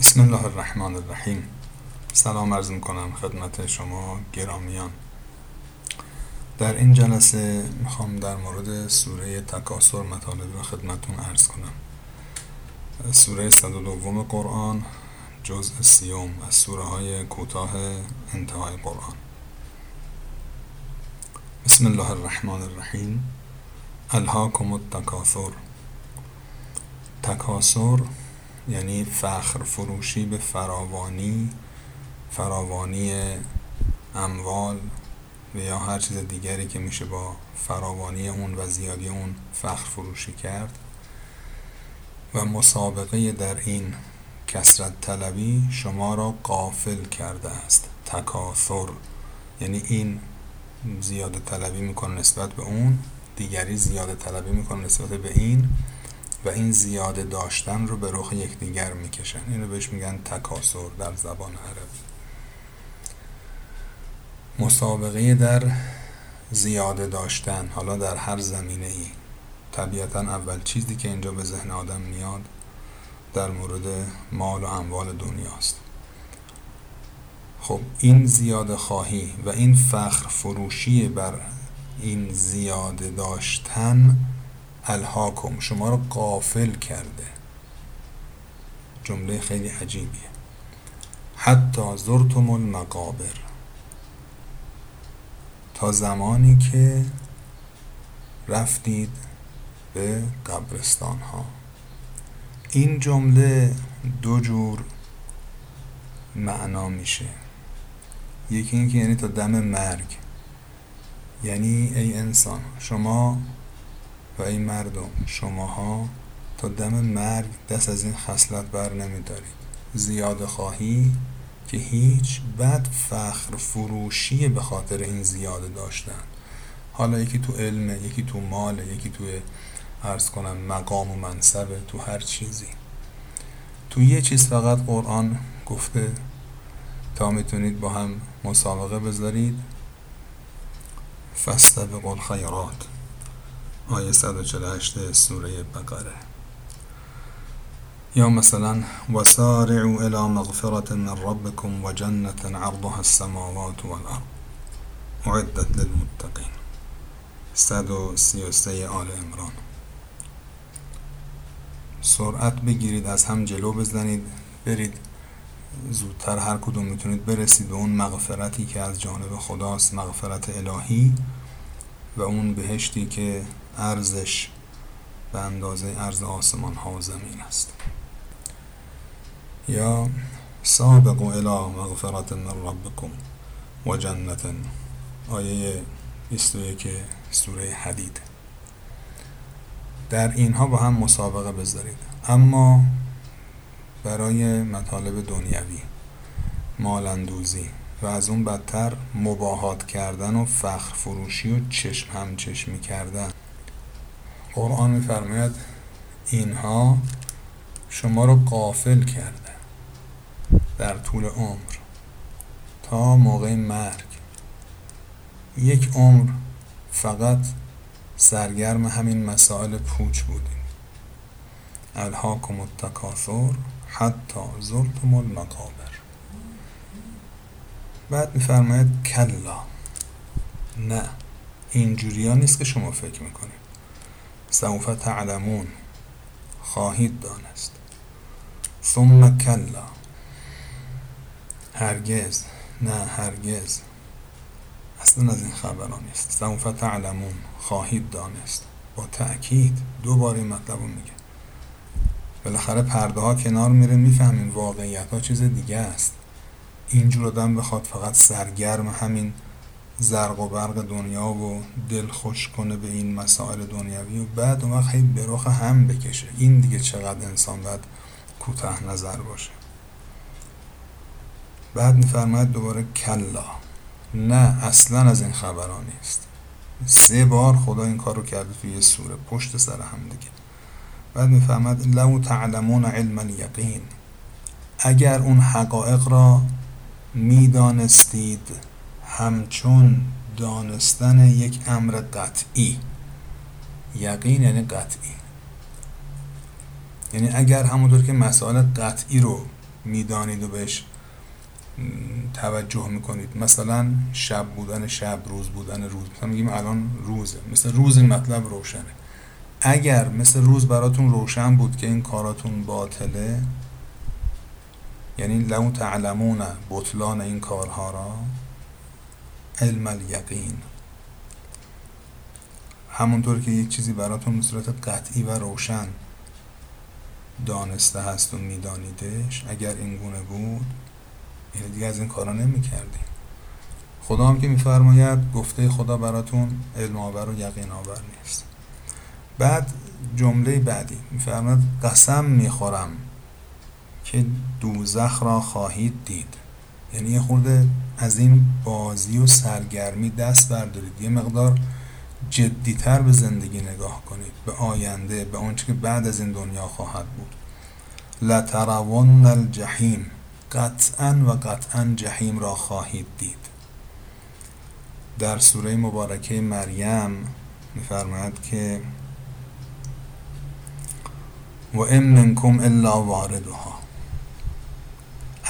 بسم الله الرحمن الرحیم سلام عرض می‌کنم خدمت شما گرامیان. در این جلسه می‌خوام در مورد سوره تکاسر مطالب را خدمتون عرض کنم. سوره 102 قرآن جزء سیوم از سوره های کوتاه انتهای قرآن. بسم الله الرحمن الرحیم. الهاکم التکاثر. تکاسر یعنی فخر فروشی به فراوانی فراوانی اموال و یا هر چیز دیگری که میشه با فراوانی اون و زیادی اون فخر فروشی کرد. و مسابقه در این کسرت طلبی شما را قافل کرده است. تکاثر. یعنی این زیاده طلبی می‌کنه نسبت به اون دیگری زیاده طلبی می‌کنه نسبت به این. و این زیاده داشتن رو به رخ یکدیگر می‌کشن. اینو بهش میگن تکاسر در زبان عربی. مسابقه در زیاده داشتن حالا در هر زمینه ای طبیعتا اول چیزی که اینجا به ذهن آدم میاد در مورد مال و اموال دنیاست. خب این زیاده خواهی و این فخر فروشی بر این زیاده داشتن الهاکم شما رو قافل کرده. جمله خیلی عجیبیه. حتی زرتم المقابر. تا زمانی که رفتید به قبرستان ها این جمله دو جور معنا میشه. یکی اینکه یعنی تا دم مرگ. یعنی ای انسان شما و ای مردم شماها تا دم مرگ دست از این خصلت بر نمیدارید. زیاده خواهی که هیچ بد فخر فروشی به خاطر این زیاده داشتن. حالا یکی تو علمه یکی تو ماله یکی تو ارز کنم مقام و منصبه تو هر چیزی. تو یه چیز فقط قرآن گفته تا می‌تونید با هم مسابقه بذارید. فستبقوا الخیرات. آیه 148 سوره بقره. یا مثلا وسارعوا الى مغفرة من ربكم و جنة عرضها السماوات والارض اعدت للمتقین 133 آل امران سرعت بگیرید از هم جلو بزنید برید. زودتر هر کدوم می‌تونید برسید به اون مغفرتی که از جانب خداست مغفرت الهی و اون بهشتی که ارزش به اندازه ارز آسمان ها و زمین است. یا سابقوا الى مغفرت من ربکم و جنت. آیه 21 سوره حدید. در اینها با هم مسابقه بذارید. اما برای مطالب دنیوی مالندوزی و از اون بدتر مباهات کردن و فخر فروشی و چشم هم چشمی کردن. قرآن میفرماید اینها شما رو قافل کرده در طول عمر تا موقع مرگ. یک عمر فقط سرگرم همین مسائل پوچ بودیم. الهاکم التکاثر حتی زرتم المقابر. بعد میفرماید کلا. نه اینجوری ها نیست که شما فکر می‌کنید. سوف تعلمون. خواهید دانست. ثم کلا. هرگز. نه هرگز. اصلا از این خبران نیست. سوف تعلمون. خواهید دانست. با تأکید دوباره مطلب رو میگه. بالاخره پرده ها کنار میره می‌فهمین واقعیت ها چیز دیگه است. اینجور آدم بخواد فقط سرگرم همین زرق و برق دنیا و دل خوش کنه به این مسائل دنیوی و بعد اون وقت به رخ هم بکشه. این دیگه چقدر انسان باید کوتاه نظر باشه. بعد میفرماید دوباره کلا. نه اصلا از این خبران نیست. سه بار خدا این کار رو کرده توی یه سوره پشت سر هم دیگه. بعد می‌فهمد لو تعلمون علم الیقین. اگر اون حقایق را می‌دانستید همچون دانستن یک امر قطعی. یقین یعنی قطعی. یعنی اگر همونطور که مسائل قطعی رو می‌دانید و بهش توجه می‌کنید مثلا شب بودن شب روز بودن روز مثلا میگیم الان روزه مثل روز این مطلب روشنه. اگر مثل روز براتون روشن بود که این کاراتون باطله یعنی لو تعلمون بطلان این کارها را علم الیقین. همونطور که یک چیزی براتون به صورت قطعی و روشن دانسته هست و میدانیدش اگر این گونه بود یعنی دیگه از این کارا نمی کردیم خدا هم که میفرماید گفته خدا براتون علم آور و یقین آور نیست. بعد جمله بعدی میفرماید قسم می‌خورم که دوزخ را خواهید دید. یعنی یه خورده از این بازی و سرگرمی دست بردارید. یه مقدار جدیتر به زندگی نگاه کنید. به آینده به آنچه که بعد از این دنیا خواهد بود. لترون الجحیم. قطعا و قطعا جحیم را خواهید دید. در سوره مبارکه مریم میفرماید که و ام منکم الا واردها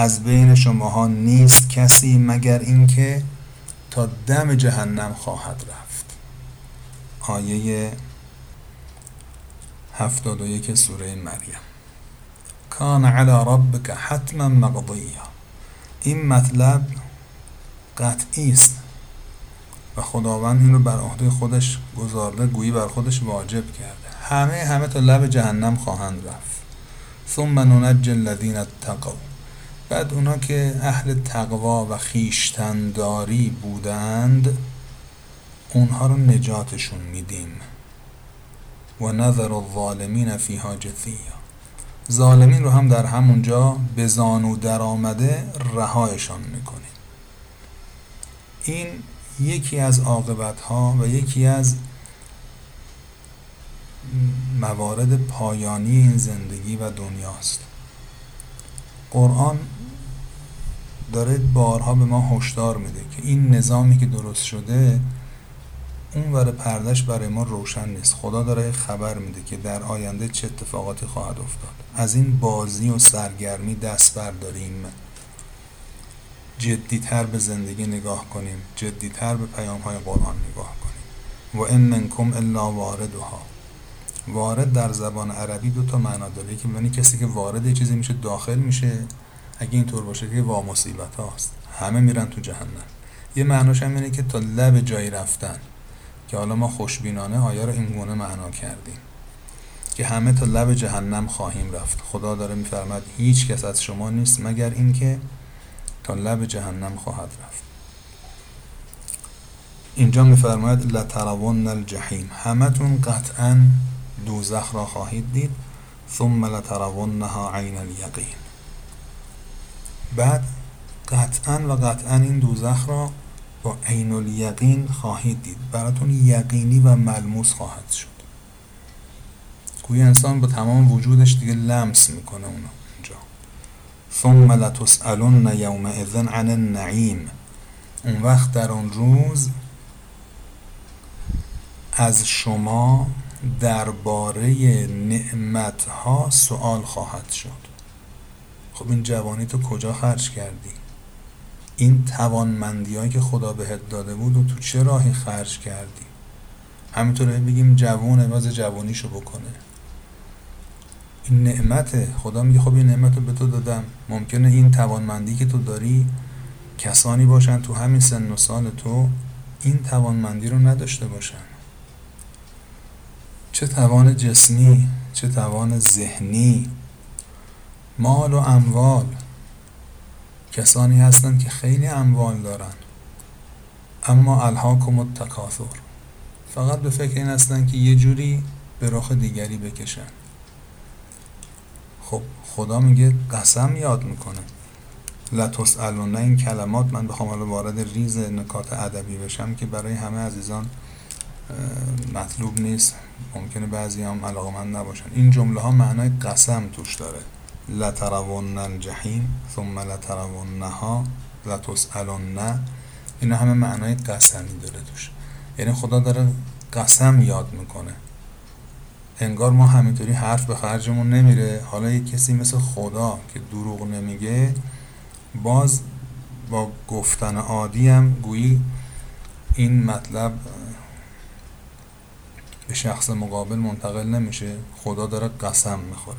از بین شماها نیست کسی مگر اینکه تا دم جهنم خواهد رفت. آیه 71 سوره مریم. کان علی ربک حتما مقضیا. این مطلب قطعی است و خداوند این رو بر عهده خودش گذارده گویی بر خودش واجب کرده. همه همه تا لب جهنم خواهند رفت. ثم ننج الذین اتقوا. بعد اونا که اهل تقوا و خیشتنداری بودند اونها رو نجاتشون میدیم. و نظر الظالمین فیها جثیا ظالمین رو هم در همونجا به زانو در آمده رهایشان می‌کنیم. این یکی از عاقبت ها و یکی از موارد پایانی این زندگی و دنیاست. قرآن داره بارها به ما هشدار میده که این نظامی که درست شده اون ور پردش برای ما روشن نیست. خدا داره خبر میده که در آینده چه اتفاقاتی خواهد افتاد. از این بازی و سرگرمی دست برداریم. جدیتر به زندگی نگاه کنیم. جدیتر به پیام های قرآن نگاه کنیم. و ان منکم الا واردها. وارد در زبان عربی دو تا معنا داره. که یعنی کسی که وارد چیزی میشه داخل میشه. اگه اینطور باشه که وا مصیبت هاست. همه میرن تو جهنم. یه معناش هم اینه که تا لب جایی رفتن که حالا ما خوشبینانه آیا رو این گونه معنا کردیم؟ که همه تا لب جهنم خواهیم رفت. خدا داره میفرماد هیچ کس از شما نیست مگر اینکه تا لب جهنم خواهد رفت. اینجا میفرماید لترون الجحیم. همتون قطعا دوزخ را خواهید دید. ثم لترونها عین الیقین. بعد قطعا و قطعا این دوزخ را با عین الیقین خواهید دید. براتون یقینی و ملموس خواهد شد. گویا انسان با تمام وجودش دیگه لمس می‌کنه اونو اینجا ثم لتسالن یومئذ عن النعیم. اون وقت در اون روز از شما درباره نعمتها سوال خواهد شد. خب این جوانی تو کجا خرج کردی؟ این توانمندی هایی که خدا بهت داده بود و تو چه راهی خرج کردی؟ همینطوره بگیم جوونه باز جوانیشو بکنه. این نعمته. خدا میگه خب این نعمت رو به تو دادم. ممکنه این توانمندی که تو داری کسانی باشن تو همین سن و سال تو این توانمندی رو نداشته باشن. چه توان جسمی چه توان ذهنی مال و اموال. کسانی هستند که خیلی اموال دارن اما الهاکم التکاثر فقط به فکر این هستند که یه جوری به رخ دیگری بکشن خب خدا میگه قسم یاد می‌کنه. لتسالون این کلمات من بخوام حالا وارد ریز نکات ادبی بشم که برای همه عزیزان مطلوب نیست. ممکنه بعضی هم علاقه من نباشن. این جمله ها معنای قسم توش داره. لترون الجحیم ثم لترونها لتسالن اینا همه معنای قسمی داره توش. یعنی خدا داره قسم یاد می‌کنه. انگار ما همینطوری حرف به خرجمون نمیره. حالا یک کسی مثل خدا که دروغ نمیگه باز با گفتن عادی هم گویی این مطلب به شخص مقابل منتقل نمیشه. خدا داره قسم می‌خوره.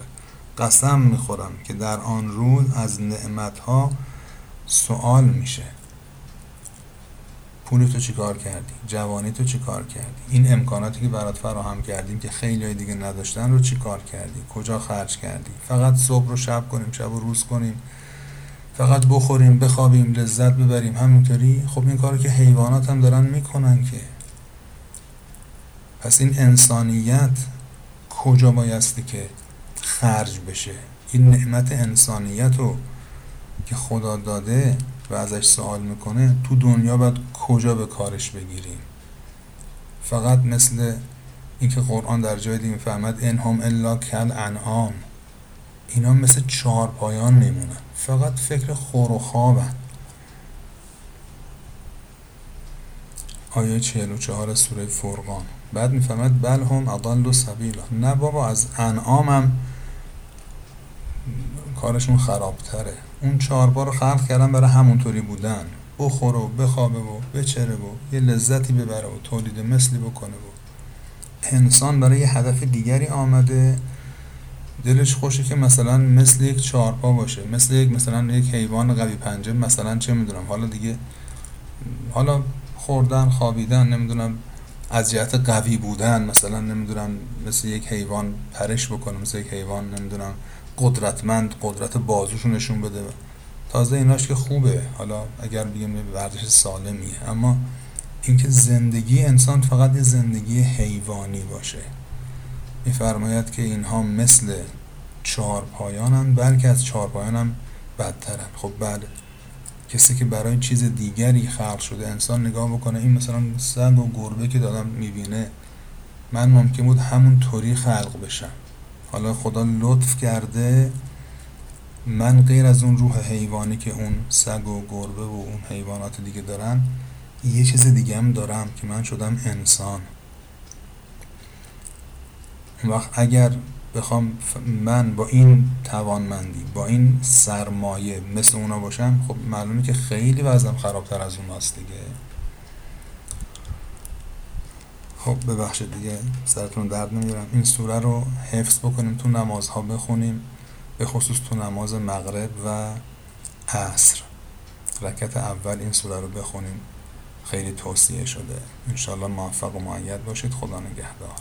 قسم می‌خورم که در آن روز از نعمتها سوال میشه. پول تو چی کار کردی؟ جوانی تو چی کار کردی؟ این امکاناتی که برات فراهم کردیم که خیلی های دیگه نداشتن رو چی کار کردی؟ کجا خرج کردی؟ فقط صبح رو شب کنیم شب و روز کنیم. فقط بخوریم بخوابیم لذت ببریم همینطوری. خب این کارو که حیوانات هم دارن می‌کنن که. پس این انسانیت کجا بایستی که خرج بشه. این نعمت انسانیت رو که خدا داده و ازش سوال می‌کنه تو دنیا باید کجا به کارش بگیریم؟ فقط مثل اینکه قرآن در جای دیگه می‌فهمد انهم الا کل انعام اینا مثل چهار پایان میمونن. فقط فکر خور و خوابن. آیه 44 سوره فرقان. بعد می‌فهمد بل هم اضل و سبیلا. نه بابا از انعام هم کارشون خرابتره. اون چهار بار رو خلق کردن برای همونطوری بودن. بخوره و بخوابه و بچره و یه لذتی ببره و تولید مثلی بکنه و انسان برای یه هدف دیگری آمده. دلش خوشه که مثلا مثل یک چهارپا باشه. مثل یک مثلا یک حیوان قوی پنجه مثلا چه می‌دونم. حالا دیگه حالا خوردن خوابیدن نمی‌دونم از قوی بودن مثلا نمی‌دونم مثل یک حیوان پرش بکنه مثل یک حیوان نمی‌دونم قدرتمند قدرت بازوشو نشون بده. تازه ایناش که خوبه. حالا اگر بگیم ورزش سالمیه. اما اینکه زندگی انسان فقط یه زندگی حیوانی باشه. میفرماید که اینها مثل چهار پایانن بلکه از چهار پایان بدترن. خب بله. کسی که برای چیز دیگری خلق شده انسان نگاه بکنه این مثلا سگ و گربه که دادم می‌بینه من ممکن بود همون طوری خلق بشم. حالا خدا لطف کرده من غیر از اون روح حیوانی که اون سگ و گربه و اون حیوانات دیگه دارن یه چیز دیگه هم دارم که من شدم انسان. وقت اگر بخوام من با این توانمندی با این سرمایه مثل اونا باشم خب معلومه که خیلی وزنم خرابتر از اوناست دیگه. خب ببخشید دیگه سرتون درد نمیارم این سوره رو حفظ بکنیم تو نمازها بخونیم به خصوص تو نماز مغرب و عصر. رکت اول این سوره رو بخونیم. خیلی توصیه شده. انشالله موفق و معید باشید. خدا نگهدار.